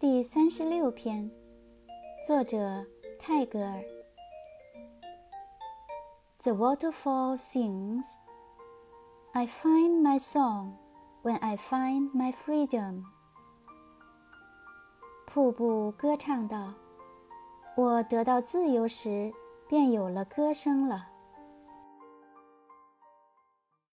第三十六篇，作者泰戈尔。The waterfall sings, I find my song when I find my freedom。瀑布歌唱道：“我得到自由时，便有了歌声了。”